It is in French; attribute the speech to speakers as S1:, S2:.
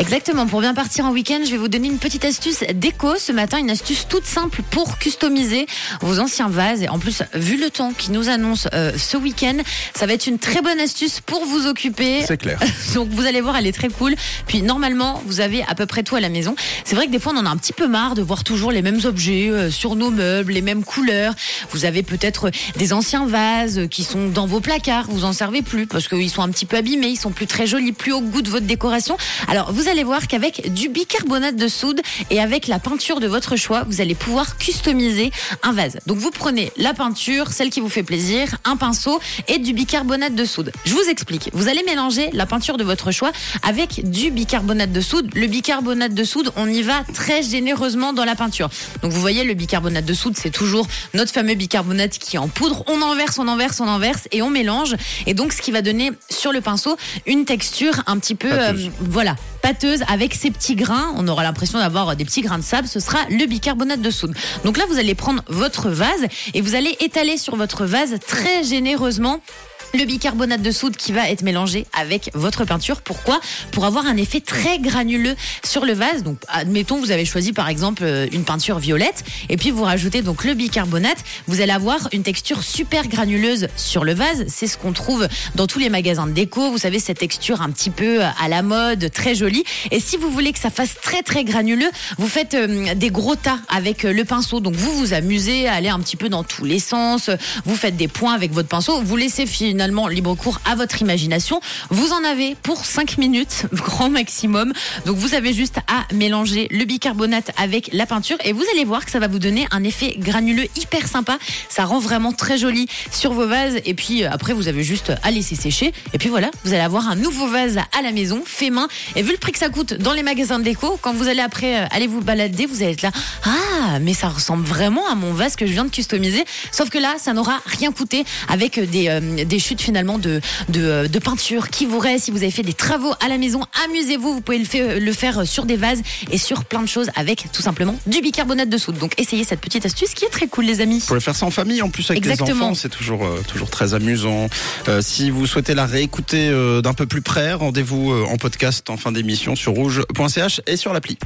S1: Exactement, pour bien partir en week-end, je vais vous donner une petite astuce déco ce matin, une astuce toute simple pour customiser vos anciens vases. Et en plus, vu le temps qui nous annonce euh, ce week-end, ça va être une très bonne astuce pour vous occuper.
S2: C'est clair.
S1: Donc vous allez voir, elle est très cool. Puis normalement, vous avez à peu près tout à la maison. C'est vrai que des fois, on en a un petit peu marre de voir toujours les mêmes objets euh, sur nos meubles, les mêmes couleurs. Vous avez peut-être des anciens vases qui sont dans vos placards, vous en servez plus parce qu'ils sont un petit peu abîmés, ils sont plus très jolis, plus au goût de votre décoration. Alors vous allez voir qu'avec du bicarbonate de soude et avec la peinture de votre choix, vous allez pouvoir customiser un vase. Donc vous prenez la peinture, celle qui vous fait plaisir, un pinceau et du bicarbonate de soude. Je vous explique. Vous allez mélanger la peinture de votre choix avec du bicarbonate de soude. Le bicarbonate de soude, on y va très généreusement dans la peinture. Donc vous voyez, le bicarbonate de soude, c'est toujours notre fameux bicarbonate qui est en poudre. On enverse, on enverse, on enverse et on mélange. Et donc ce qui va donner sur le pinceau une texture un petit peu, euh, voilà, avec ces petits grains. On aura l'impression d'avoir des petits grains de sable. Ce sera le bicarbonate de soude. Donc là, vous allez prendre votre vase et vous allez étaler sur votre vase très généreusement le bicarbonate de soude qui va être mélangé avec votre peinture. Pourquoi Pour avoir un effet très granuleux sur le vase. Donc, admettons, vous avez choisi par exemple euh, une peinture violette et puis vous rajoutez donc le bicarbonate. Vous allez avoir une texture super granuleuse sur le vase. C'est ce qu'on trouve dans tous les magasins de déco. Vous savez, cette texture un petit peu euh, à la mode, très jolie. Et si vous voulez que ça fasse très très granuleux, vous faites euh, des gros tas avec le pinceau. Donc, vous vous amusez à aller un petit peu dans tous les sens. Vous faites des points avec votre pinceau. Vous laissez finalement libre cours à votre imagination. Vous en avez pour 5 minutes, grand maximum. Donc vous avez juste à mélanger le bicarbonate avec la peinture et vous allez voir que ça va vous donner un effet granuleux hyper sympa. Ça rend vraiment très joli sur vos vases et puis euh, après vous avez juste à laisser sécher et puis voilà, vous allez avoir un nouveau vase à la maison fait main et vu le prix que ça coûte dans les magasins de déco, quand vous allez après euh, aller vous balader, vous allez être là ah mais ça ressemble vraiment à mon vase que je viens de customiser sauf que là ça n'aura rien coûté avec des, euh, des chutes finalement de, de, euh, de peinture qui vous reste. Si vous avez fait des travaux à la maison, amusez-vous. Vous pouvez le, fait- le faire sur des vases et sur plein de choses avec tout simplement du bicarbonate de soude. Donc essayez cette petite astuce qui est très cool les amis.
S2: Vous pouvez faire ça en famille en plus avec les enfants, c'est toujours euh, toujours très amusant. Euh, si vous souhaitez la réécouter euh, d'un peu plus près, rendez-vous euh, en podcast en fin d'émission sur rouge.ch et sur l'appli.